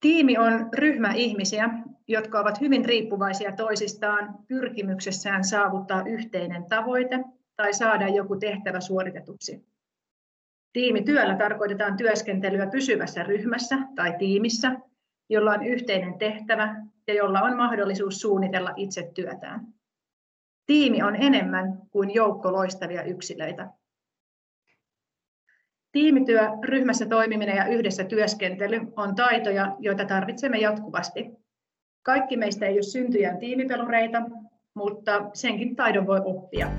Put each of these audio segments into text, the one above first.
Tiimi on ryhmä ihmisiä, jotka ovat hyvin riippuvaisia toisistaan pyrkimyksessään saavuttaa yhteinen tavoite tai saada joku tehtävä suoritetuksi. Tiimityöllä tarkoitetaan työskentelyä pysyvässä ryhmässä tai tiimissä, jolla on yhteinen tehtävä ja jolla on mahdollisuus suunnitella itse työtään. Tiimi on enemmän kuin joukko loistavia yksilöitä. Tiimityö, ryhmässä toimiminen ja yhdessä työskentely on taitoja, joita tarvitsemme jatkuvasti. Kaikki meistä ei ole syntyjän tiimipelureita, mutta senkin taidon voi oppia.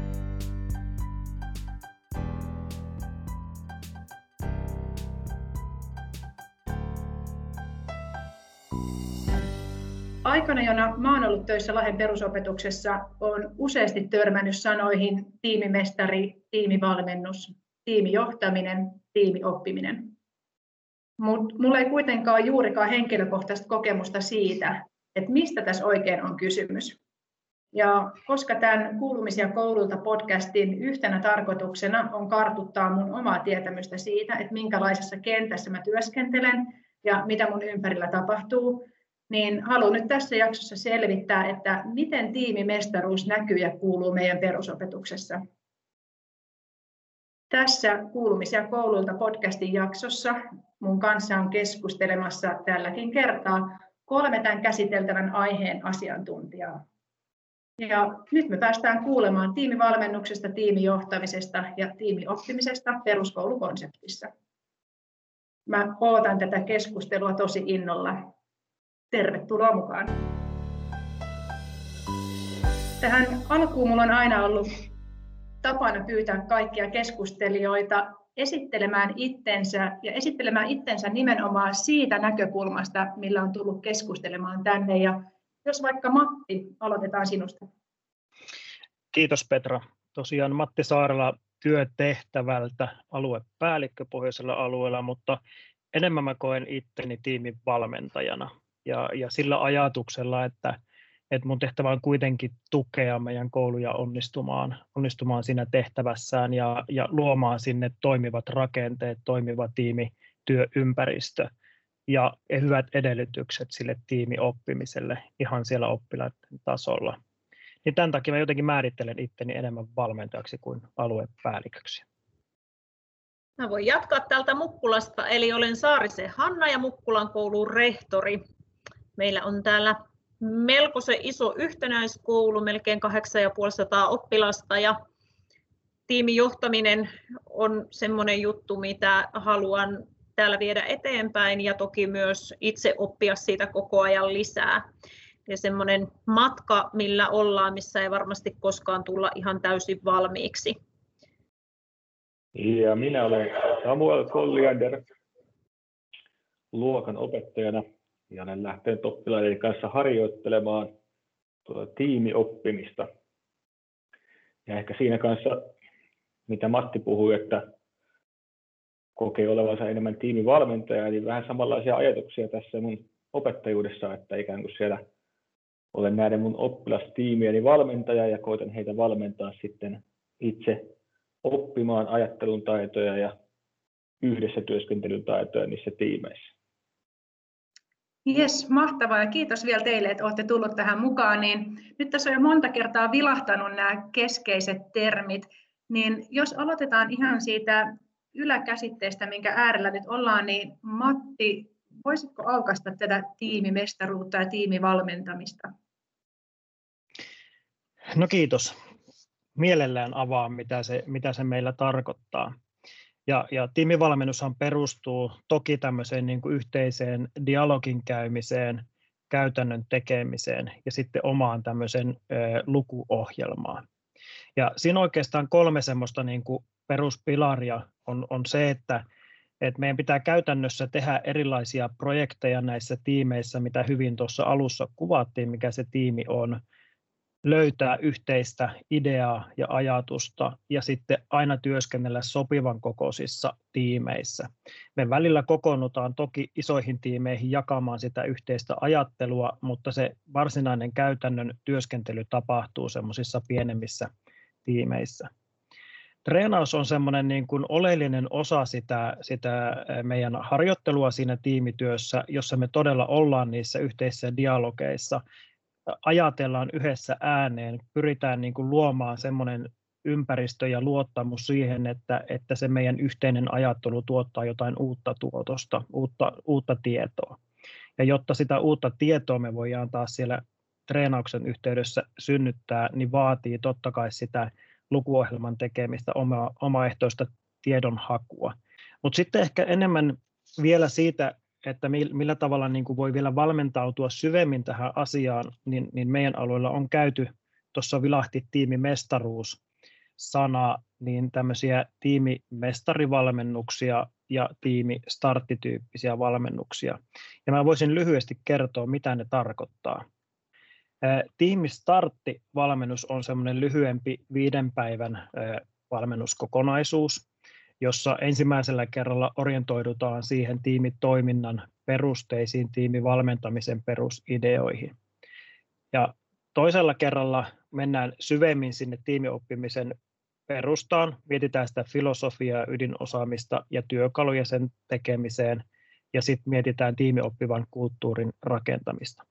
Aikana, jona olen ollut töissä Lahden perusopetuksessa, on useasti törmännyt sanoihin tiimimestari, tiimivalmennus, tiimijohtaminen, tiimioppiminen. Mutta mulla ei kuitenkaan ole juurikaan henkilökohtaista kokemusta siitä, että mistä tässä oikein on kysymys. Ja koska tämän Kuulumisia koululta podcastin yhtenä tarkoituksena on kartuttaa mun omaa tietämystä siitä, että minkälaisessa kentässä mä työskentelen ja mitä mun ympärillä tapahtuu, niin haluan nyt tässä jaksossa selvittää, että miten tiimimestaruus näkyy ja kuuluu meidän perusopetuksessa. Tässä Kuulumisia koululta podcastin jaksossa mun kanssa on keskustelemassa tälläkin kertaa kolme tämän käsiteltävän aiheen asiantuntijaa. Ja nyt me päästään kuulemaan tiimivalmennuksesta, tiimijohtamisesta ja tiimioppimisesta peruskoulukonseptissa. Mä ootan tätä keskustelua tosi innolla. Tervetuloa mukaan. Tähän alkuun mulla on aina ollut tapana pyytää kaikkia keskustelijoita esittelemään itsensä ja esittelemään itsensä nimenomaan siitä näkökulmasta, millä on tullut keskustelemaan tänne. Ja jos vaikka Matti, aloitetaan sinusta. Kiitos Petra. Tosiaan Matti Saarela työtehtävältä aluepäällikkö pohjoisella alueella, mutta enemmän mä koen itteni tiimin valmentajana ja, ja sillä ajatuksella, että että mun tehtävä on kuitenkin tukea meidän kouluja onnistumaan, onnistumaan siinä tehtävässään ja, ja luomaan sinne toimivat rakenteet, toimiva tiimi, työympäristö ja hyvät edellytykset sille tiimioppimiselle ihan siellä oppilaiden tasolla. Niin tämän takia mä jotenkin määrittelen itteni enemmän valmentajaksi kuin aluepäälliköksi. Mä voin jatkaa täältä Mukkulasta, eli olen Saarisen Hanna ja Mukkulan koulun rehtori. Meillä on täällä melko se iso yhtenäiskoulu, melkein 8500 oppilasta ja tiimijohtaminen on semmoinen juttu, mitä haluan täällä viedä eteenpäin ja toki myös itse oppia siitä koko ajan lisää. Ja semmoinen matka, millä ollaan, missä ei varmasti koskaan tulla ihan täysin valmiiksi. Ja minä olen Samuel Kolliander, luokan opettajana ja olen lähtenyt oppilaiden kanssa harjoittelemaan tuota tiimioppimista. Ja ehkä siinä kanssa, mitä Matti puhui, että kokee olevansa enemmän tiimivalmentaja, niin vähän samanlaisia ajatuksia tässä mun opettajuudessa, että ikään kuin siellä olen näiden mun oppilastiimieni valmentaja ja koitan heitä valmentaa sitten itse oppimaan ajattelun taitoja ja yhdessä työskentelyn taitoja niissä tiimeissä. Jes, mahtavaa ja kiitos vielä teille, että olette tullut tähän mukaan. Niin nyt tässä on jo monta kertaa vilahtanut nämä keskeiset termit, niin jos aloitetaan ihan siitä yläkäsitteestä, minkä äärellä nyt ollaan, niin Matti, voisitko aukaista tätä tiimimestaruutta ja tiimivalmentamista? No kiitos. Mielellään avaan, mitä se, mitä se meillä tarkoittaa. Ja, ja tiimivalmennushan perustuu toki tämmöiseen niin kuin yhteiseen dialogin käymiseen, käytännön tekemiseen ja sitten omaan tämmöisen ö, lukuohjelmaan. Ja siinä oikeastaan kolme semmoista niin kuin peruspilaria on, on se, että, että meidän pitää käytännössä tehdä erilaisia projekteja näissä tiimeissä, mitä hyvin tuossa alussa kuvattiin, mikä se tiimi on löytää yhteistä ideaa ja ajatusta ja sitten aina työskennellä sopivan kokoisissa tiimeissä. Me välillä kokoonnutaan toki isoihin tiimeihin jakamaan sitä yhteistä ajattelua, mutta se varsinainen käytännön työskentely tapahtuu semmoisissa pienemmissä tiimeissä. treenaus on semmoinen niin kuin oleellinen osa sitä, sitä meidän harjoittelua siinä tiimityössä, jossa me todella ollaan niissä yhteisissä dialogeissa, ajatellaan yhdessä ääneen, pyritään niin kuin luomaan semmoinen ympäristö ja luottamus siihen, että, että se meidän yhteinen ajattelu tuottaa jotain uutta tuotosta, uutta, uutta tietoa. Ja jotta sitä uutta tietoa me voidaan taas siellä treenauksen yhteydessä synnyttää, niin vaatii totta kai sitä lukuohjelman tekemistä, oma, omaehtoista tiedonhakua. Mutta sitten ehkä enemmän vielä siitä, että millä tavalla niin kuin voi vielä valmentautua syvemmin tähän asiaan, niin, niin meidän alueella on käyty, tuossa vilahti tiimimestaruus sana, niin tämmöisiä tiimimestarivalmennuksia ja tiimistarttityyppisiä valmennuksia. Ja mä voisin lyhyesti kertoa, mitä ne tarkoittaa. Tiimistartti-valmennus on semmoinen lyhyempi viiden päivän valmennuskokonaisuus, jossa ensimmäisellä kerralla orientoidutaan siihen tiimitoiminnan perusteisiin, tiimivalmentamisen perusideoihin. Ja toisella kerralla mennään syvemmin sinne tiimioppimisen perustaan, mietitään sitä filosofiaa, ydinosaamista ja työkaluja sen tekemiseen, ja sitten mietitään tiimioppivan kulttuurin rakentamista.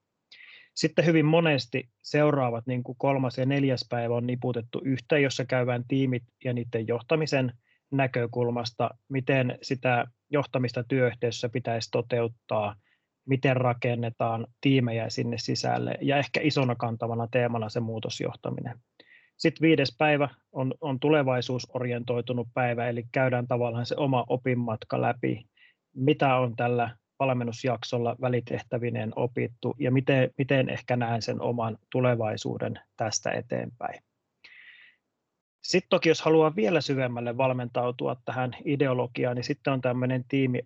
Sitten hyvin monesti seuraavat niin kuin kolmas ja neljäs päivä on niputettu yhteen, jossa käydään tiimit ja niiden johtamisen näkökulmasta, miten sitä johtamista työyhteisössä pitäisi toteuttaa, miten rakennetaan tiimejä sinne sisälle ja ehkä isona kantavana teemana se muutosjohtaminen. Sitten viides päivä on, on tulevaisuusorientoitunut päivä, eli käydään tavallaan se oma opinmatka läpi, mitä on tällä valmennusjaksolla välitehtävineen opittu ja miten, miten ehkä näen sen oman tulevaisuuden tästä eteenpäin. Sitten toki jos haluaa vielä syvemmälle valmentautua tähän ideologiaan, niin sitten on tämmöinen tiimi,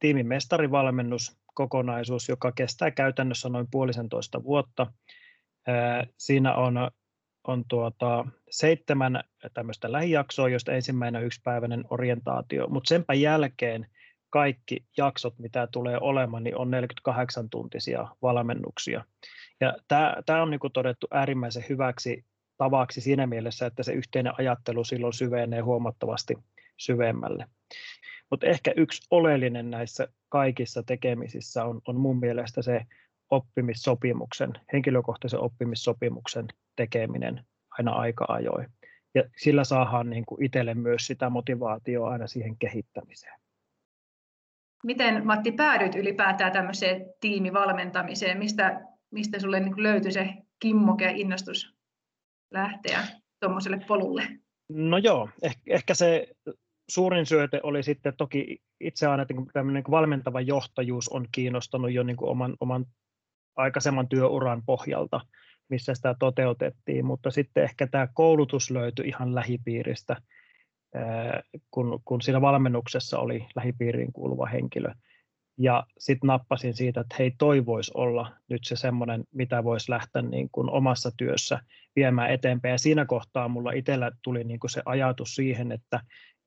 tiimimestarivalmennuskokonaisuus, joka kestää käytännössä noin puolisentoista vuotta. Siinä on, on tuota, seitsemän tämmöistä lähijaksoa, joista ensimmäinen yksipäiväinen orientaatio, mutta senpä jälkeen kaikki jaksot, mitä tulee olemaan, niin on 48-tuntisia valmennuksia. Ja tämä, on niin kuin todettu äärimmäisen hyväksi tavaksi siinä mielessä, että se yhteinen ajattelu silloin syvenee huomattavasti syvemmälle. Mutta ehkä yksi oleellinen näissä kaikissa tekemisissä on, on mun mielestä se oppimissopimuksen, henkilökohtaisen oppimissopimuksen tekeminen aina aika ajoin. Ja sillä saadaan niin kuin itselle myös sitä motivaatiota aina siihen kehittämiseen. Miten Matti päädyit ylipäätään tämmöiseen tiimivalmentamiseen? Mistä, mistä sulle niin löytyi se kimmoke ja innostus lähteä tuommoiselle polulle? No joo, ehkä, ehkä se suurin syöte oli sitten toki itse aina, että tämmöinen valmentava johtajuus on kiinnostanut jo niin kuin oman, oman aikaisemman työuran pohjalta, missä sitä toteutettiin, mutta sitten ehkä tämä koulutus löytyi ihan lähipiiristä, kun, kun siinä valmennuksessa oli lähipiiriin kuuluva henkilö. Ja sitten nappasin siitä, että hei, toi voisi olla nyt se semmoinen, mitä voisi lähteä niin kuin omassa työssä viemään eteenpäin. Ja siinä kohtaa mulla itsellä tuli niin kuin se ajatus siihen, että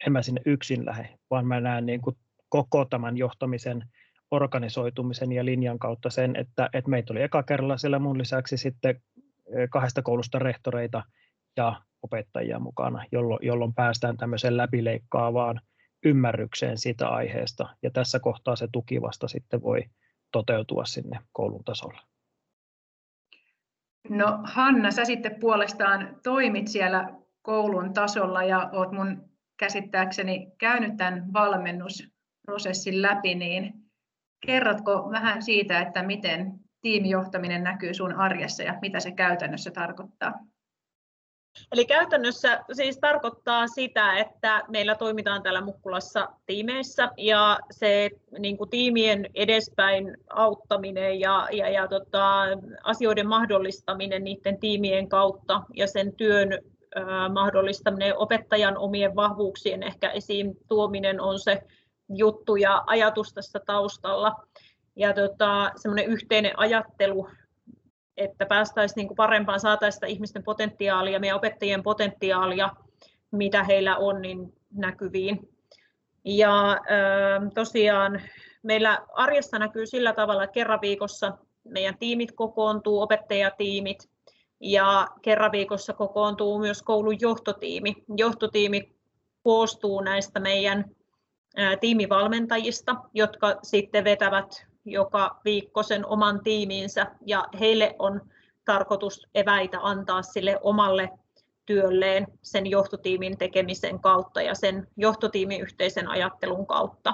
en mä sinne yksin lähde, vaan mä näen niin kuin koko tämän johtamisen organisoitumisen ja linjan kautta sen, että, että meitä oli eka kerralla siellä mun lisäksi sitten kahdesta koulusta rehtoreita ja opettajia mukana, jolloin, päästään tämmöiseen läpileikkaavaan ymmärrykseen siitä aiheesta. Ja tässä kohtaa se tuki vasta sitten voi toteutua sinne koulun tasolla. No Hanna, sä sitten puolestaan toimit siellä koulun tasolla ja oot mun käsittääkseni käynyt tämän valmennusprosessin läpi, niin kerrotko vähän siitä, että miten tiimijohtaminen näkyy sun arjessa ja mitä se käytännössä tarkoittaa? Eli käytännössä siis tarkoittaa sitä, että meillä toimitaan täällä Mukkulassa tiimeissä ja se niin kuin tiimien edespäin auttaminen ja, ja, ja tota, asioiden mahdollistaminen niiden tiimien kautta ja sen työn äh, mahdollistaminen, opettajan omien vahvuuksien ehkä esiin tuominen on se juttu ja ajatus tässä taustalla. Ja tota, semmoinen yhteinen ajattelu että päästäisiin niin kuin parempaan, saataisiin sitä ihmisten potentiaalia, meidän opettajien potentiaalia, mitä heillä on, niin näkyviin. Ja tosiaan meillä arjessa näkyy sillä tavalla, että kerran viikossa meidän tiimit kokoontuu, opettajatiimit, ja kerran viikossa kokoontuu myös koulun johtotiimi. Johtotiimi koostuu näistä meidän tiimivalmentajista, jotka sitten vetävät joka viikko sen oman tiimiinsä ja heille on tarkoitus eväitä antaa sille omalle työlleen sen johtotiimin tekemisen kautta ja sen johtotiimin yhteisen ajattelun kautta.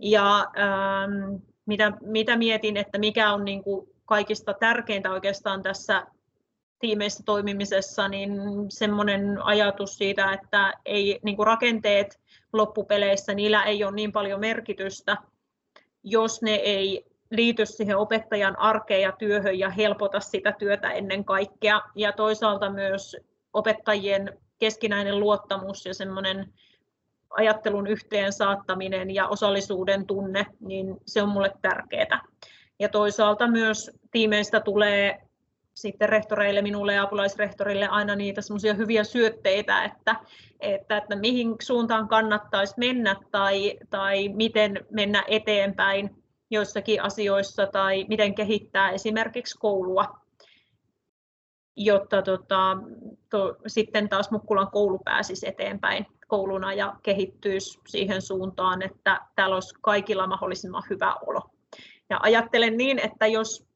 Ja ähm, mitä, mitä mietin, että mikä on niin kuin kaikista tärkeintä oikeastaan tässä tiimeissä toimimisessa, niin semmoinen ajatus siitä, että ei niin kuin rakenteet loppupeleissä, niillä ei ole niin paljon merkitystä, jos ne ei liity siihen opettajan arkeen ja työhön ja helpota sitä työtä ennen kaikkea. Ja toisaalta myös opettajien keskinäinen luottamus ja semmoinen ajattelun yhteen saattaminen ja osallisuuden tunne, niin se on mulle tärkeää. Ja toisaalta myös tiimeistä tulee sitten rehtoreille, minulle ja apulaisrehtorille aina niitä semmoisia hyviä syötteitä, että, että, että mihin suuntaan kannattaisi mennä tai, tai miten mennä eteenpäin joissakin asioissa tai miten kehittää esimerkiksi koulua, jotta tota, to, sitten taas Mukkulan koulu pääsisi eteenpäin kouluna ja kehittyisi siihen suuntaan, että täällä olisi kaikilla mahdollisimman hyvä olo. Ja ajattelen niin, että jos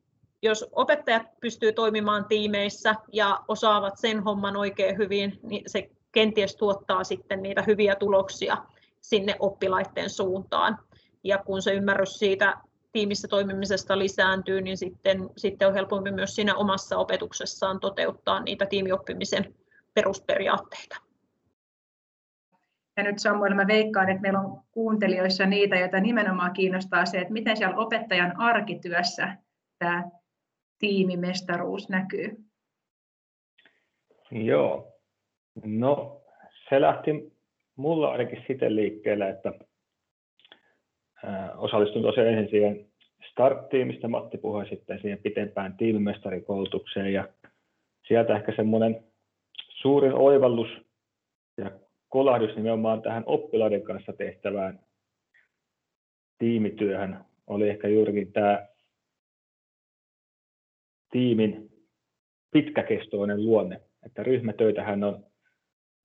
jos opettajat pystyy toimimaan tiimeissä ja osaavat sen homman oikein hyvin, niin se kenties tuottaa sitten niitä hyviä tuloksia sinne oppilaiden suuntaan. Ja kun se ymmärrys siitä tiimissä toimimisesta lisääntyy, niin sitten, sitten on helpompi myös siinä omassa opetuksessaan toteuttaa niitä tiimioppimisen perusperiaatteita. Ja nyt Samuel, mä veikkaan, että meillä on kuuntelijoissa niitä, joita nimenomaan kiinnostaa se, että miten siellä opettajan arkityössä tämä tiimimestaruus näkyy? Joo, no se lähti mulla ainakin siten liikkeelle, että osallistun tosiaan ensin siihen Start-tiimistä, mistä Matti puhui sitten siihen pitempään tiimimestarikoulutukseen ja sieltä ehkä semmoinen suurin oivallus ja kolahdus nimenomaan tähän oppilaiden kanssa tehtävään tiimityöhön oli ehkä juurikin tämä tiimin pitkäkestoinen luonne. Että ryhmätöitähän on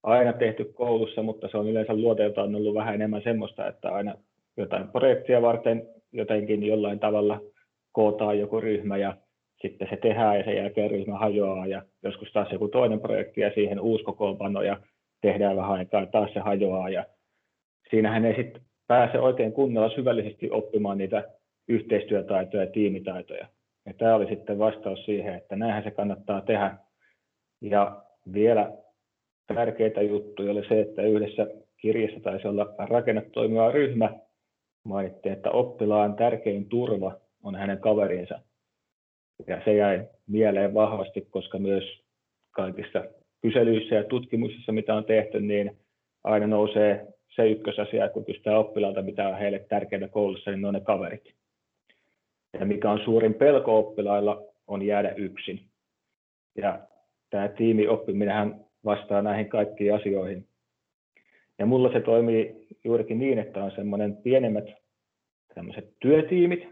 aina tehty koulussa, mutta se on yleensä luoteeltaan ollut vähän enemmän semmoista, että aina jotain projektia varten jotenkin jollain tavalla kootaan joku ryhmä ja sitten se tehdään ja sen jälkeen ryhmä hajoaa ja joskus taas joku toinen projekti ja siihen uusi kokoonpano ja tehdään vähän aikaa ja taas se hajoaa ja siinähän ei sitten pääse oikein kunnolla syvällisesti oppimaan niitä yhteistyötaitoja ja tiimitaitoja. Ja tämä oli sitten vastaus siihen, että näinhän se kannattaa tehdä. Ja vielä tärkeitä juttuja oli se, että yhdessä kirjassa taisi olla rakennettu toimiva ryhmä. Mainittiin, että oppilaan tärkein turva on hänen kaverinsa. Ja se jäi mieleen vahvasti, koska myös kaikissa kyselyissä ja tutkimuksissa, mitä on tehty, niin aina nousee se ykkösasia, kun kysytään oppilaalta, mitä on heille tärkeää koulussa, niin ne on ne kaverit ja mikä on suurin pelko oppilailla, on jäädä yksin. Ja tämä tiimioppiminen vastaa näihin kaikkiin asioihin. Ja mulla se toimii juurikin niin, että on semmoinen pienemmät tämmöiset työtiimit,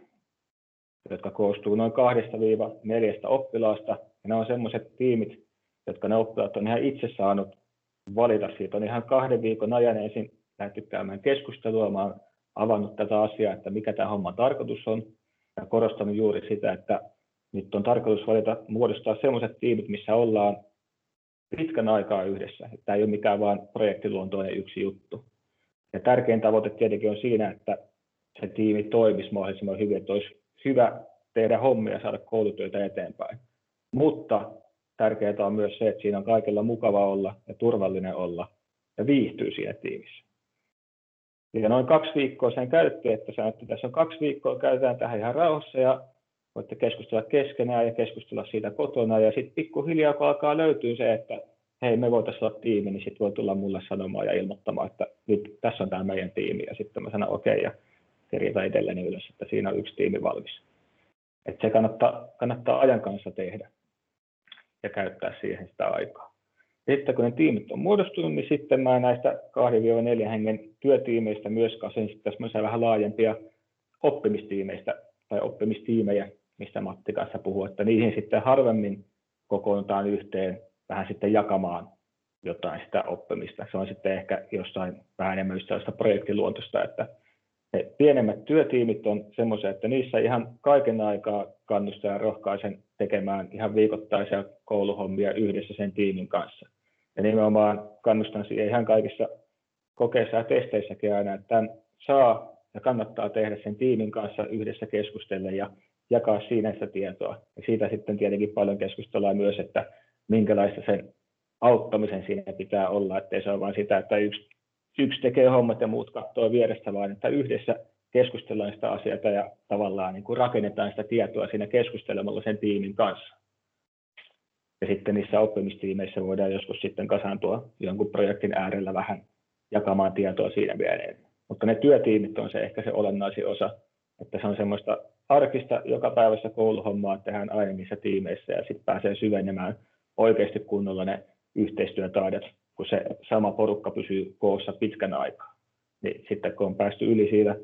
jotka koostuu noin kahdesta viiva neljästä oppilaasta. Ja ne on semmoiset tiimit, jotka ne oppilaat on ihan itse saanut valita. Siitä on ihan kahden viikon ajan ensin lähdetty käymään keskustelua. Mä oon avannut tätä asiaa, että mikä tämä homma tarkoitus on ja korostanut juuri sitä, että nyt on tarkoitus valita, muodostaa sellaiset tiimit, missä ollaan pitkän aikaa yhdessä. Tämä ei ole mikään vain projektiluontoinen yksi juttu. Ja tärkein tavoite tietenkin on siinä, että se tiimi toimisi mahdollisimman hyvin, että olisi hyvä tehdä hommia ja saada koulutyötä eteenpäin. Mutta tärkeää on myös se, että siinä on kaikilla mukava olla ja turvallinen olla ja viihtyy siinä tiimissä. Ja noin kaksi viikkoa sen käytti, että sanoin, että tässä on kaksi viikkoa, käytetään tähän ihan rauhassa ja voitte keskustella keskenään ja keskustella siitä kotona. Ja sitten pikkuhiljaa, kun alkaa löytyä se, että hei, me voitaisiin olla tiimi, niin sitten voi tulla mulle sanomaan ja ilmoittamaan, että nyt tässä on tämä meidän tiimi. Ja sitten mä sanon okei okay, ja kirjoitan itselleni ylös, että siinä on yksi tiimi valmis. Että se kannattaa, kannattaa ajan kanssa tehdä ja käyttää siihen sitä aikaa. Sitten kun ne tiimit on muodostunut, niin sitten mä näistä 2-4 hengen työtiimeistä myös kasen sitten vähän laajempia oppimistiimeistä tai oppimistiimejä, mistä Matti kanssa puhuu, että niihin sitten harvemmin kokoontaan yhteen vähän sitten jakamaan jotain sitä oppimista. Se on sitten ehkä jossain vähän enemmän sellaista projektiluontoista, että ne pienemmät työtiimit on semmoisia, että niissä ihan kaiken aikaa kannustaa ja rohkaisen tekemään ihan viikoittaisia kouluhommia yhdessä sen tiimin kanssa. Ja nimenomaan kannustan siihen ihan kaikissa kokeissa ja testeissäkin aina, että tämän saa ja kannattaa tehdä sen tiimin kanssa yhdessä keskustella ja jakaa siinä sitä tietoa. Ja siitä sitten tietenkin paljon keskustellaan myös, että minkälaista sen auttamisen siinä pitää olla, ettei se ole vain sitä, että yksi, yksi tekee hommat ja muut katsoo vierestä, vaan että yhdessä keskustellaan sitä asiaa ja tavallaan niin kuin rakennetaan sitä tietoa siinä keskustelemalla sen tiimin kanssa. Ja sitten niissä oppimistiimeissä voidaan joskus sitten kasaantua jonkun projektin äärellä vähän jakamaan tietoa siinä mieleen. Mutta ne työtiimit on se ehkä se olennaisin osa, että se on semmoista arkista joka päivässä kouluhommaa tehdään aina niissä tiimeissä ja sitten pääsee syvenemään oikeasti kunnolla ne yhteistyötaidot, kun se sama porukka pysyy koossa pitkän aikaa. Niin sitten kun on päästy yli siitä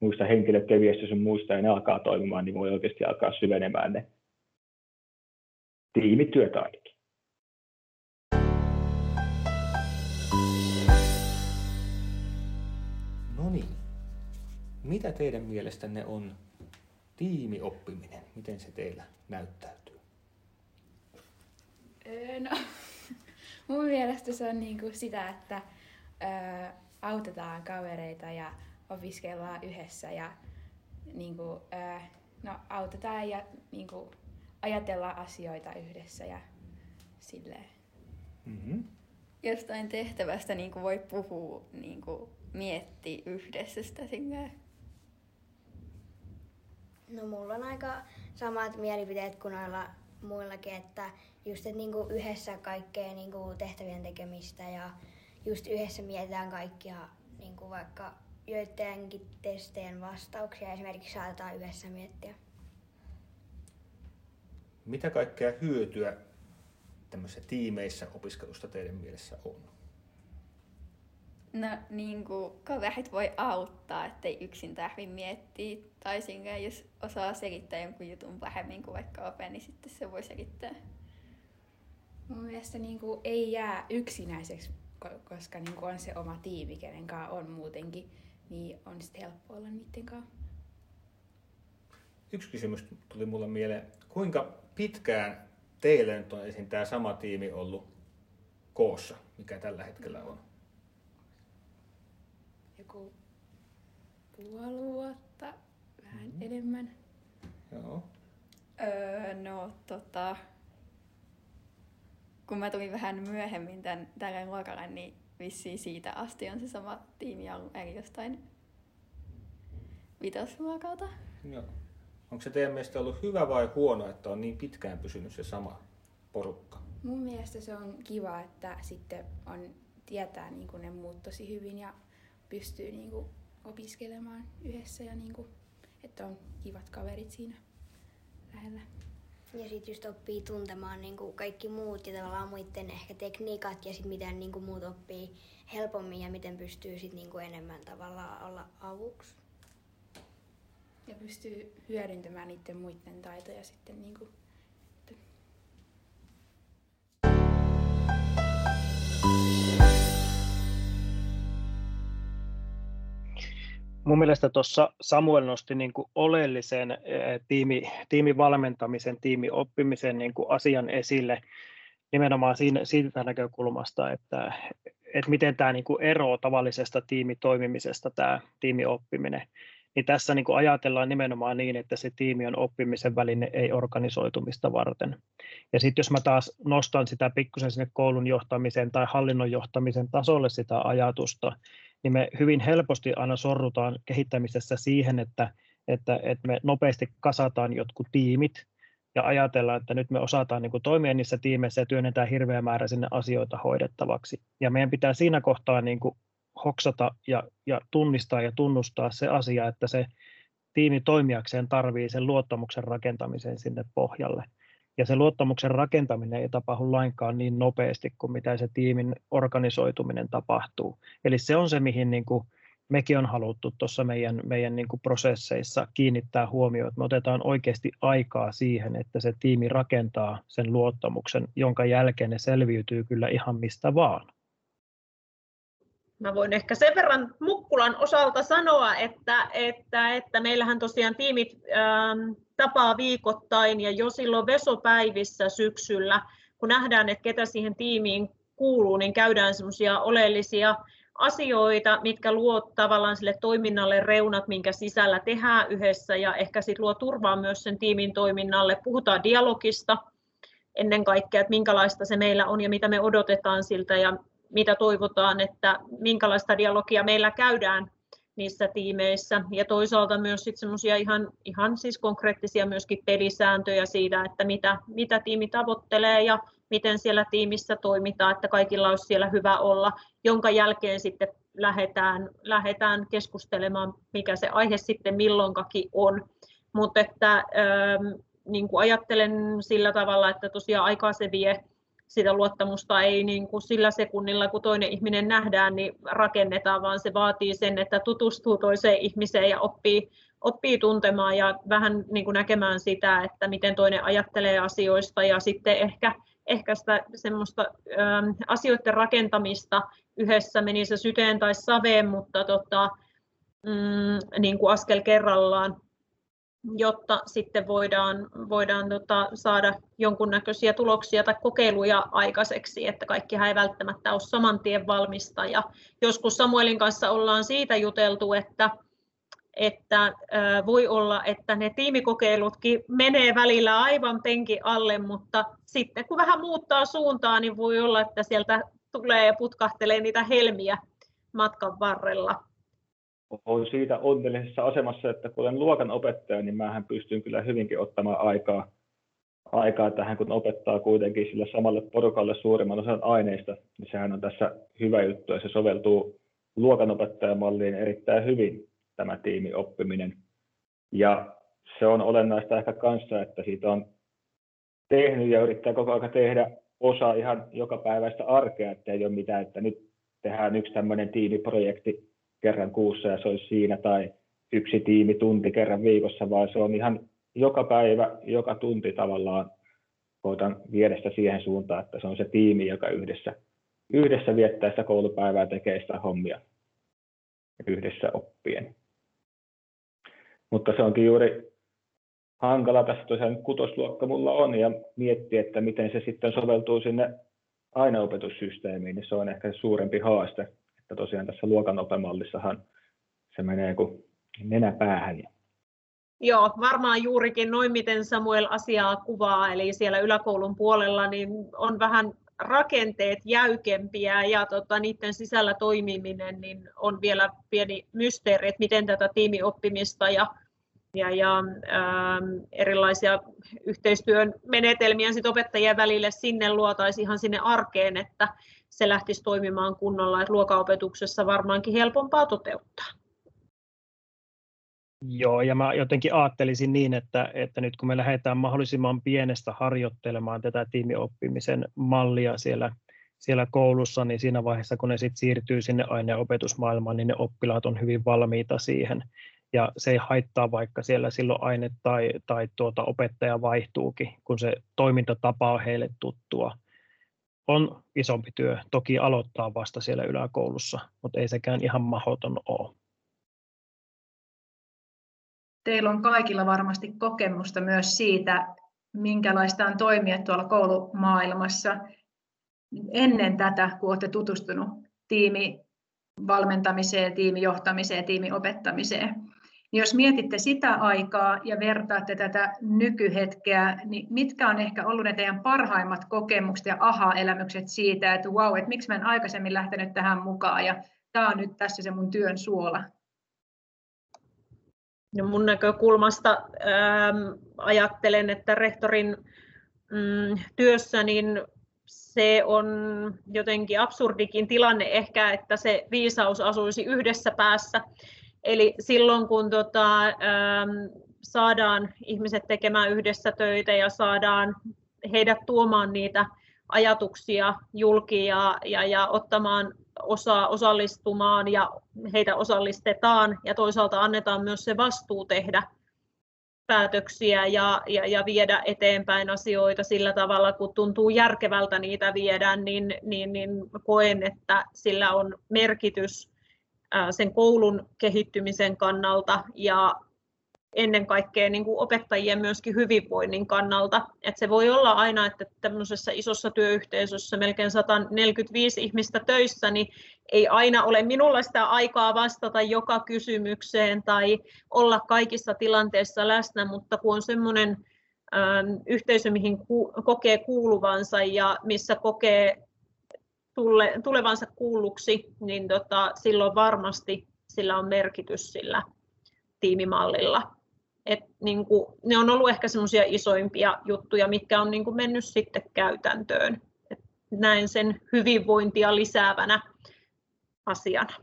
muista henkilökeviöistä sun muista ja ne alkaa toimimaan, niin voi oikeasti alkaa syvenemään ne tiimityötaidot. No niin. Mitä teidän mielestänne on tiimioppiminen? Miten se teillä näyttäytyy? Öö, no, mun mielestä se on niinku sitä, että ö, autetaan kavereita ja opiskellaan yhdessä ja niinku, ö, no, autetaan ja niinku, ajatellaan asioita yhdessä ja silleen. Mm-hmm. Jostain tehtävästä niin voi puhua, niin miettiä yhdessä sitä silleen. No mulla on aika samat mielipiteet kuin noilla muillakin, että just että niinku yhdessä kaikkea niinku tehtävien tekemistä ja just yhdessä mietitään kaikkia niinku vaikka joidenkin testien vastauksia esimerkiksi saatetaan yhdessä miettiä. Mitä kaikkea hyötyä tämmöisessä tiimeissä opiskelusta teidän mielessä on? No niin kuin kaverit voi auttaa, ettei yksin tarvi miettiä. Tai jos osaa selittää jonkun jutun vähemmän kuin vaikka opet, niin sitten se voi selittää. Mun mielestä niin kuin ei jää yksinäiseksi, koska niin kuin on se oma tiimi, kenen kanssa on muutenkin, niin on sitten helppo olla niiden kanssa. Yksi kysymys tuli mulle mieleen. Kuinka pitkään teillä nyt on esim. tämä sama tiimi ollut koossa, mikä tällä hetkellä on? Joku puoli vuotta, vähän mm-hmm. enemmän. Joo. Öö, no tota, kun mä tulin vähän myöhemmin tämän, tälle luokalle, niin vissiin siitä asti on se sama tiimi ollut, eli jostain vitosluokalta. Joo. Onko se teidän mielestä ollut hyvä vai huono, että on niin pitkään pysynyt se sama porukka? Mun mielestä se on kiva, että sitten on, tietää niin kuin ne muut tosi hyvin ja pystyy niin kuin opiskelemaan yhdessä ja niin kuin, että on kivat kaverit siinä lähellä. Ja sitten just oppii tuntemaan niin kuin kaikki muut ja tavallaan muiden ehkä tekniikat ja sitten miten niin kuin muut oppii helpommin ja miten pystyy sit niin kuin enemmän tavallaan olla avuksi. Ja pystyy hyödyntämään niiden muiden taitoja sitten niin kuin mun mielestä tuossa Samuel nosti niin kuin oleellisen eh, tiimi, tiimivalmentamisen, tiimioppimisen niin kuin asian esille nimenomaan siinä, siitä näkökulmasta, että, että miten tämä niin kuin eroaa tavallisesta tiimitoimimisesta tämä tiimioppiminen. Niin tässä niin kuin ajatellaan nimenomaan niin, että se tiimi on oppimisen väline, ei organisoitumista varten. Ja sitten jos mä taas nostan sitä pikkusen sinne koulun johtamisen tai hallinnon johtamisen tasolle sitä ajatusta, niin me hyvin helposti aina sorrutaan kehittämisessä siihen, että, että, että me nopeasti kasataan jotkut tiimit ja ajatellaan, että nyt me osataan niin kuin toimia niissä tiimeissä ja työnnetään hirveä määrä sinne asioita hoidettavaksi. Ja meidän pitää siinä kohtaa niin kuin hoksata ja, ja tunnistaa ja tunnustaa se asia, että se tiimi toimijakseen tarvii sen luottamuksen rakentamisen sinne pohjalle. Ja se luottamuksen rakentaminen ei tapahdu lainkaan niin nopeasti kuin mitä se tiimin organisoituminen tapahtuu. Eli se on se, mihin niin kuin mekin on haluttu tuossa meidän, meidän niin kuin prosesseissa kiinnittää huomioon, että me otetaan oikeasti aikaa siihen, että se tiimi rakentaa sen luottamuksen, jonka jälkeen ne selviytyy kyllä ihan mistä vaan. Mä voin ehkä sen verran Mukkulan osalta sanoa, että, että, että meillähän tosiaan tiimit ähm, tapaa viikoittain ja jo silloin vesopäivissä syksyllä, kun nähdään, että ketä siihen tiimiin kuuluu, niin käydään semmoisia oleellisia asioita, mitkä luo tavallaan sille toiminnalle reunat, minkä sisällä tehdään yhdessä ja ehkä sit luo turvaa myös sen tiimin toiminnalle. Puhutaan dialogista ennen kaikkea, että minkälaista se meillä on ja mitä me odotetaan siltä ja mitä toivotaan, että minkälaista dialogia meillä käydään niissä tiimeissä. Ja toisaalta myös sit ihan, ihan siis konkreettisia myöskin pelisääntöjä siitä, että mitä, mitä tiimi tavoittelee ja miten siellä tiimissä toimitaan, että kaikilla olisi siellä hyvä olla, jonka jälkeen sitten lähdetään, lähdetään keskustelemaan, mikä se aihe sitten milloinkakin on. Mutta että ähm, niin kuin ajattelen sillä tavalla, että tosiaan aikaa se vie, sitä luottamusta ei niin kuin sillä sekunnilla, kun toinen ihminen nähdään, niin rakennetaan, vaan se vaatii sen, että tutustuu toiseen ihmiseen ja oppii, oppii tuntemaan ja vähän niin kuin näkemään sitä, että miten toinen ajattelee asioista ja sitten ehkä, ehkä sitä semmoista ä, asioiden rakentamista yhdessä meni se syteen tai saveen, mutta tota, mm, niin kuin askel kerrallaan jotta sitten voidaan, voidaan tota, saada jonkunnäköisiä tuloksia tai kokeiluja aikaiseksi, että kaikki ei välttämättä ole saman tien valmista. Ja joskus Samuelin kanssa ollaan siitä juteltu, että, että voi olla, että ne tiimikokeilutkin menee välillä aivan penki alle, mutta sitten kun vähän muuttaa suuntaa, niin voi olla, että sieltä tulee ja putkahtelee niitä helmiä matkan varrella olen siitä onnellisessa asemassa, että kun olen luokan opettaja, niin mähän pystyn kyllä hyvinkin ottamaan aikaa, aikaa tähän, kun opettaa kuitenkin sille samalle porukalle suurimman osan aineista, niin sehän on tässä hyvä juttu ja se soveltuu luokanopettajamalliin erittäin hyvin tämä tiimioppiminen. Ja se on olennaista ehkä kanssa, että siitä on tehnyt ja yrittää koko ajan tehdä osa ihan joka päiväistä arkea, että ei ole mitään, että nyt tehdään yksi tämmöinen tiimiprojekti kerran kuussa ja se olisi siinä, tai yksi tiimi tunti kerran viikossa, vaan se on ihan joka päivä, joka tunti tavallaan koitan viedä sitä siihen suuntaan, että se on se tiimi, joka yhdessä, yhdessä viettää sitä koulupäivää tekee sitä hommia yhdessä oppien. Mutta se onkin juuri hankala tässä tosiaan kutosluokka mulla on ja miettiä, että miten se sitten soveltuu sinne aineopetussysteemiin, niin se on ehkä suurempi haaste että tosiaan tässä luokanopemallissahan se menee kuin nenä päähän. Joo, varmaan juurikin noin, miten Samuel asiaa kuvaa, eli siellä yläkoulun puolella niin on vähän rakenteet jäykempiä ja tota, niiden sisällä toimiminen niin on vielä pieni mysteeri, että miten tätä tiimioppimista ja, ja, ja ähm, erilaisia yhteistyön menetelmiä sit opettajien välille sinne luotaisiin ihan sinne arkeen, että se lähtisi toimimaan kunnolla, että luokaopetuksessa varmaankin helpompaa toteuttaa. Joo, ja mä jotenkin ajattelisin niin, että, että nyt kun me lähdetään mahdollisimman pienestä harjoittelemaan tätä tiimioppimisen mallia siellä, siellä koulussa, niin siinä vaiheessa, kun ne sitten siirtyy sinne aineopetusmaailmaan, niin ne oppilaat on hyvin valmiita siihen. Ja se ei haittaa, vaikka siellä silloin aine tai, tai tuota opettaja vaihtuukin, kun se toimintatapa on heille tuttua on isompi työ. Toki aloittaa vasta siellä yläkoulussa, mutta ei sekään ihan mahdoton ole. Teillä on kaikilla varmasti kokemusta myös siitä, minkälaista on toimia tuolla koulumaailmassa ennen tätä, kun olette tutustunut tiimivalmentamiseen, tiimijohtamiseen, tiimiopettamiseen. Niin jos mietitte sitä aikaa ja vertaatte tätä nykyhetkeä, niin mitkä on ehkä ollut ne teidän parhaimmat kokemukset ja aha-elämykset siitä, että wow, että miksi mä en aikaisemmin lähtenyt tähän mukaan ja tämä on nyt tässä se mun työn suola? No mun näkökulmasta ähm, ajattelen, että rehtorin mm, työssä niin se on jotenkin absurdikin tilanne ehkä, että se viisaus asuisi yhdessä päässä. Eli silloin kun tota, ähm, saadaan ihmiset tekemään yhdessä töitä ja saadaan heidät tuomaan niitä ajatuksia julki ja, ja, ja ottamaan, osaa osallistumaan ja heitä osallistetaan ja toisaalta annetaan myös se vastuu tehdä päätöksiä ja, ja, ja viedä eteenpäin asioita sillä tavalla, kun tuntuu järkevältä niitä viedä, niin, niin, niin koen, että sillä on merkitys sen koulun kehittymisen kannalta ja ennen kaikkea niin kuin opettajien myöskin hyvinvoinnin kannalta. Et se voi olla aina, että tämmöisessä isossa työyhteisössä melkein 145 ihmistä töissä, niin ei aina ole minulla sitä aikaa vastata joka kysymykseen tai olla kaikissa tilanteissa läsnä, mutta kun on semmoinen yhteisö, mihin kokee kuuluvansa ja missä kokee tulle, tulevansa kuulluksi, niin tota, silloin varmasti sillä on merkitys sillä tiimimallilla. Et niin kuin, ne on ollut ehkä semmoisia isoimpia juttuja, mitkä on niin kuin mennyt sitten käytäntöön. Et näen sen hyvinvointia lisäävänä asiana.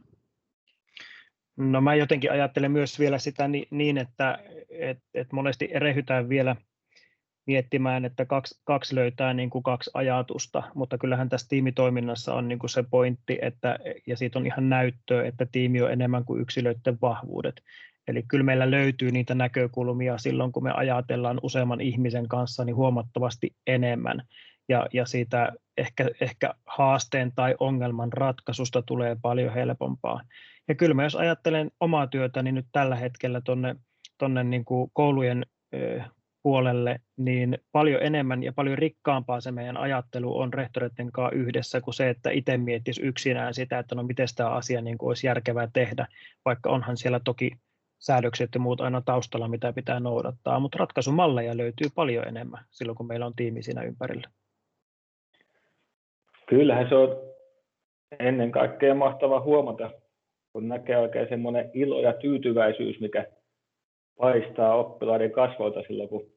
No mä jotenkin ajattelen myös vielä sitä niin, että et, et monesti erehytään vielä miettimään, että kaksi, kaksi löytää niin kuin kaksi ajatusta, mutta kyllähän tässä tiimitoiminnassa on niin kuin se pointti, että, ja siitä on ihan näyttöä, että tiimi on enemmän kuin yksilöiden vahvuudet. Eli kyllä meillä löytyy niitä näkökulmia silloin, kun me ajatellaan useamman ihmisen kanssa niin huomattavasti enemmän. Ja, ja siitä ehkä, ehkä haasteen tai ongelman ratkaisusta tulee paljon helpompaa. Ja kyllä mä jos ajattelen omaa työtä, niin nyt tällä hetkellä tuonne tonne niin kuin koulujen puolelle, niin paljon enemmän ja paljon rikkaampaa se meidän ajattelu on rehtoreiden kanssa yhdessä kuin se, että itse miettisi yksinään sitä, että no miten tämä asia niin kuin olisi järkevää tehdä, vaikka onhan siellä toki säädökset ja muut aina taustalla, mitä pitää noudattaa, mutta ratkaisumalleja löytyy paljon enemmän silloin, kun meillä on tiimi siinä ympärillä. Kyllähän se on ennen kaikkea mahtava huomata, kun näkee oikein semmoinen ilo ja tyytyväisyys, mikä paistaa oppilaiden kasvoilta silloin, kun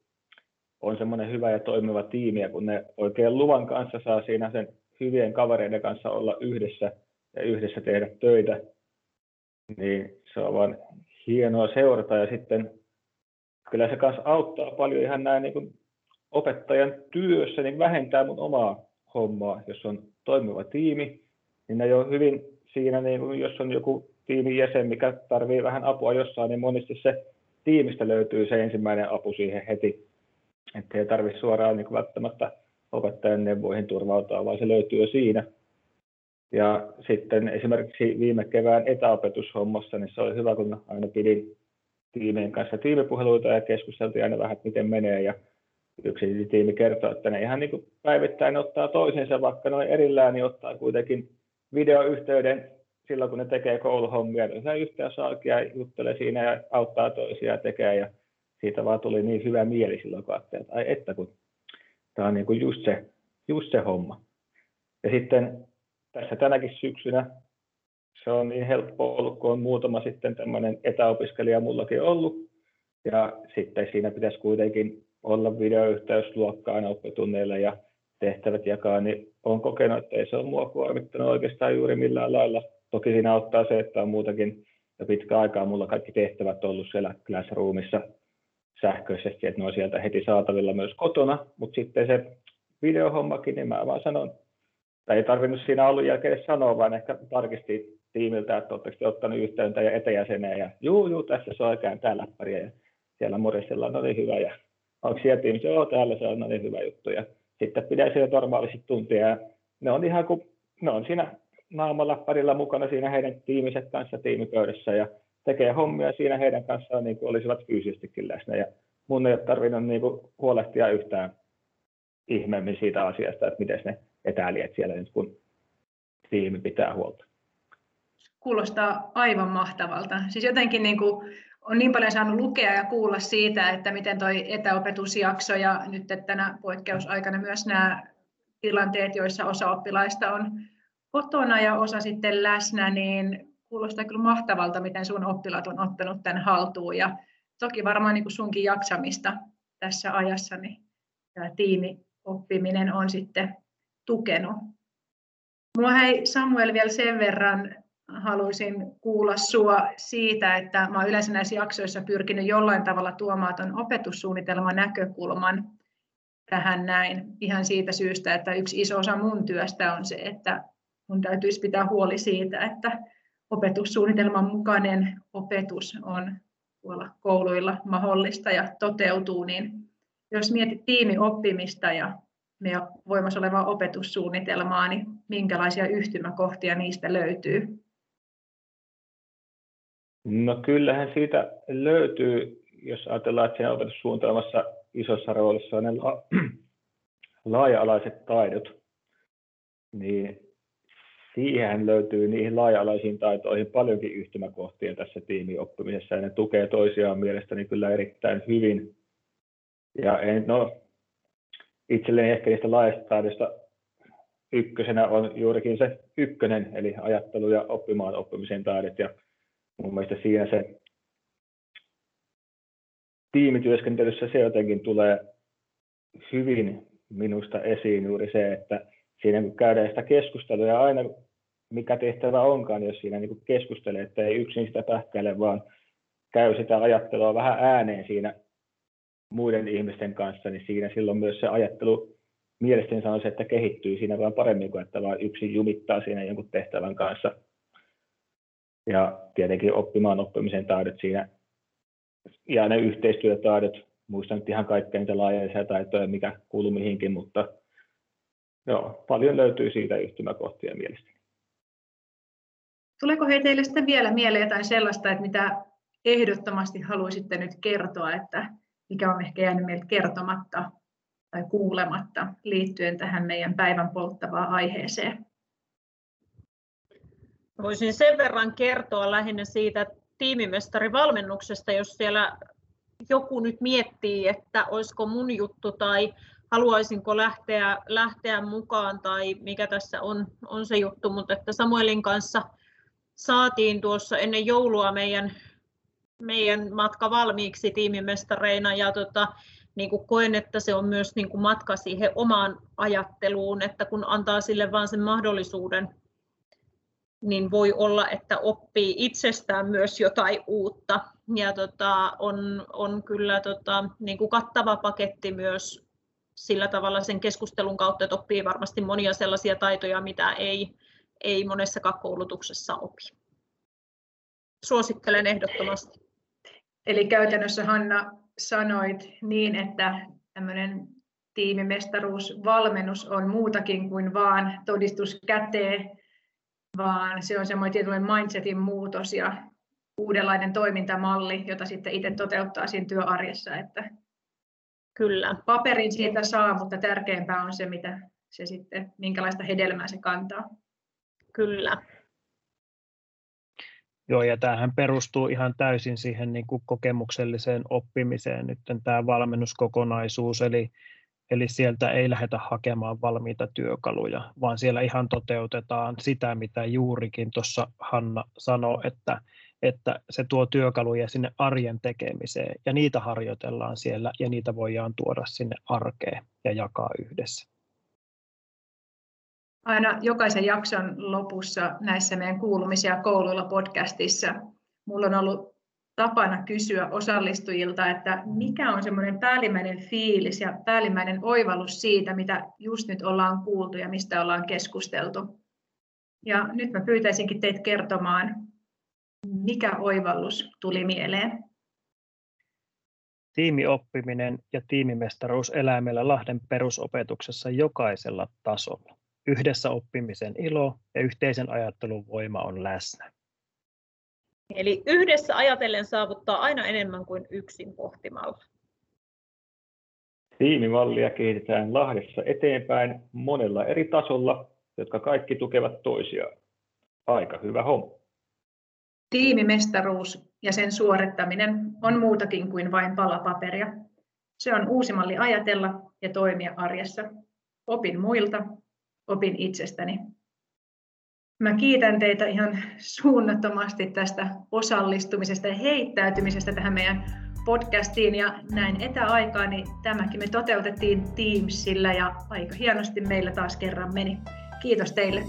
on semmoinen hyvä ja toimiva tiimi, ja kun ne oikein luvan kanssa saa siinä sen hyvien kavereiden kanssa olla yhdessä ja yhdessä tehdä töitä, niin se on vaan hienoa seurata. Ja sitten kyllä se kanssa auttaa paljon ihan näin niin kuin opettajan työssä, niin vähentää mun omaa hommaa, jos on toimiva tiimi, niin ne jo hyvin siinä, niin kuin jos on joku tiimin jäsen, mikä tarvii vähän apua jossain, niin monesti se tiimistä löytyy se ensimmäinen apu siihen heti, että ei tarvitse suoraan niin välttämättä opettajan neuvoihin turvautua, vaan se löytyy jo siinä. Ja sitten esimerkiksi viime kevään etäopetushommassa, niin se oli hyvä, kun aina pidin tiimien kanssa tiimipuheluita ja keskusteltiin aina vähän, että miten menee. Ja yksi tiimi kertoi, että ne ihan niin kuin päivittäin ottaa toisensa, vaikka noin erillään, niin ottaa kuitenkin videoyhteyden silloin, kun ne tekee kouluhommia. Ne saa yhteen ja juttelee siinä ja auttaa toisia tekee. Ja siitä vaan tuli niin hyvä mieli silloin, kun ajattelin, että, että kun tämä on niin kuin just, se, just se homma. Ja sitten tässä tänäkin syksynä se on niin helppo ollut, kun on muutama sitten tämmöinen etäopiskelija mullakin ollut. Ja sitten siinä pitäisi kuitenkin olla videoyhteys luokkaan oppitunneille ja tehtävät jakaa, niin olen kokenut, että ei se ole mua kuormittanut oikeastaan juuri millään lailla. Toki siinä auttaa se, että on muutakin ja pitkä aikaa mulla kaikki tehtävät ollut siellä Classroomissa sähköisesti, että ne on sieltä heti saatavilla myös kotona, mutta sitten se videohommakin, niin mä vaan sanon tai ei tarvinnut siinä ollut jälkeen sanoa, vaan ehkä tarkisti tiimiltä, että oletteko te ottanut yhteyttä ja etäjäseneen, ja juu, juu, tässä se on oikein tämä läppäri, ja siellä Morisella on no niin hyvä, ja onko siellä tiimissä, joo, täällä se on no niin hyvä juttu, ja sitten pidä siellä normaalisti tuntia, ja ne on ihan kuin, ne on siinä naamaläppärillä mukana siinä heidän tiimiset kanssa tiimipöydässä, ja tekee hommia siinä heidän kanssaan niin kuin olisivat fyysisestikin läsnä, ja mun ei ole tarvinnut niin kuin huolehtia yhtään ihmeemmin siitä asiasta, että miten ne etäilijöt siellä nyt, kun tiimi pitää huolta. Kuulostaa aivan mahtavalta. Siis jotenkin niin kuin on niin paljon saanut lukea ja kuulla siitä, että miten tuo etäopetusjakso ja nyt tänä poikkeusaikana myös nämä tilanteet, joissa osa oppilaista on kotona ja osa sitten läsnä, niin kuulostaa kyllä mahtavalta, miten sun oppilaat on ottanut tämän haltuun. Ja toki varmaan niin kuin sunkin jaksamista tässä ajassa, niin tämä tiimioppiminen on sitten tukenut. Mua hei Samuel vielä sen verran haluaisin kuulla sua siitä, että mä olen yleensä näissä jaksoissa pyrkinyt jollain tavalla tuomaan tuon opetussuunnitelman näkökulman tähän näin. Ihan siitä syystä, että yksi iso osa mun työstä on se, että mun täytyisi pitää huoli siitä, että opetussuunnitelman mukainen opetus on tuolla kouluilla mahdollista ja toteutuu, niin jos mietit tiimioppimista ja meidän voimassa olevaa opetussuunnitelmaa, niin minkälaisia yhtymäkohtia niistä löytyy? No kyllähän siitä löytyy, jos ajatellaan, että siinä opetussuunnitelmassa isossa roolissa on ne la- laaja-alaiset taidot, niin siihen löytyy niihin laaja-alaisiin taitoihin paljonkin yhtymäkohtia tässä tiimioppimisessa, ja ne tukee toisiaan mielestäni kyllä erittäin hyvin. Ja en, no, itselleni ehkä niistä laajasta taidoista ykkösenä on juurikin se ykkönen, eli ajattelu ja oppimaan oppimisen taidot, ja mun mielestä siinä se tiimityöskentelyssä se jotenkin tulee hyvin minusta esiin juuri se, että siinä kun käydään sitä keskustelua ja aina mikä tehtävä onkaan, jos siinä niin keskustelee, että ei yksin sitä pähkäile, vaan käy sitä ajattelua vähän ääneen siinä muiden ihmisten kanssa, niin siinä silloin myös se ajattelu mielestäni sanoisi, että kehittyy siinä vaan paremmin kuin että vaan yksin jumittaa siinä jonkun tehtävän kanssa. Ja tietenkin oppimaan oppimisen taidot siinä ja ne yhteistyötaidot, muistan nyt ihan kaikkea niitä laajaisia taitoja, mikä kuuluu mihinkin, mutta joo, paljon löytyy siitä yhtymäkohtia mielestäni. Tuleeko he teille sitten vielä mieleen jotain sellaista, että mitä ehdottomasti haluaisitte nyt kertoa, että mikä on ehkä jäänyt meiltä kertomatta tai kuulematta liittyen tähän meidän päivän polttavaan aiheeseen? Voisin sen verran kertoa lähinnä siitä tiimimestarivalmennuksesta, jos siellä joku nyt miettii, että olisiko mun juttu tai haluaisinko lähteä, lähteä mukaan tai mikä tässä on, on se juttu, mutta että Samuelin kanssa saatiin tuossa ennen joulua meidän, meidän matka valmiiksi tiimimestareina ja tota, niin kuin koen, että se on myös niin kuin matka siihen omaan ajatteluun, että kun antaa sille vaan sen mahdollisuuden, niin voi olla, että oppii itsestään myös jotain uutta. Ja tota, on, on kyllä tota, niin kuin kattava paketti myös sillä tavalla sen keskustelun kautta, että oppii varmasti monia sellaisia taitoja, mitä ei, ei monessakaan koulutuksessa opi. Suosittelen ehdottomasti. Eli käytännössä Hanna sanoit niin, että tämmöinen tiimimestaruusvalmennus on muutakin kuin vaan todistus käteen, vaan se on semmoinen tietynlainen mindsetin muutos ja uudenlainen toimintamalli, jota sitten itse toteuttaa siinä työarjessa. Että Kyllä. Paperin siitä saa, mutta tärkeämpää on se, mitä se sitten, minkälaista hedelmää se kantaa. Kyllä. Joo, ja tämähän perustuu ihan täysin siihen niin kuin kokemukselliseen oppimiseen nyt tämä valmennuskokonaisuus, eli, eli sieltä ei lähdetä hakemaan valmiita työkaluja, vaan siellä ihan toteutetaan sitä, mitä juurikin tuossa Hanna sanoi, että, että se tuo työkaluja sinne arjen tekemiseen, ja niitä harjoitellaan siellä, ja niitä voidaan tuoda sinne arkeen ja jakaa yhdessä aina jokaisen jakson lopussa näissä meidän kuulumisia kouluilla podcastissa mulla on ollut tapana kysyä osallistujilta, että mikä on semmoinen päällimmäinen fiilis ja päällimmäinen oivallus siitä, mitä just nyt ollaan kuultu ja mistä ollaan keskusteltu. Ja nyt mä pyytäisinkin teitä kertomaan, mikä oivallus tuli mieleen. Tiimioppiminen ja tiimimestaruus elää meillä Lahden perusopetuksessa jokaisella tasolla. Yhdessä oppimisen ilo ja yhteisen ajattelun voima on läsnä. Eli yhdessä ajatellen saavuttaa aina enemmän kuin yksin pohtimalla. Tiimimallia kehitetään Lahdessa eteenpäin monella eri tasolla, jotka kaikki tukevat toisiaan. Aika hyvä homma. Tiimimestaruus ja sen suorittaminen on muutakin kuin vain palapaperia. Se on uusi malli ajatella ja toimia arjessa. Opin muilta opin itsestäni. Mä kiitän teitä ihan suunnattomasti tästä osallistumisesta ja heittäytymisestä tähän meidän podcastiin ja näin etäaikaa, niin tämäkin me toteutettiin Teamsillä ja aika hienosti meillä taas kerran meni. Kiitos teille.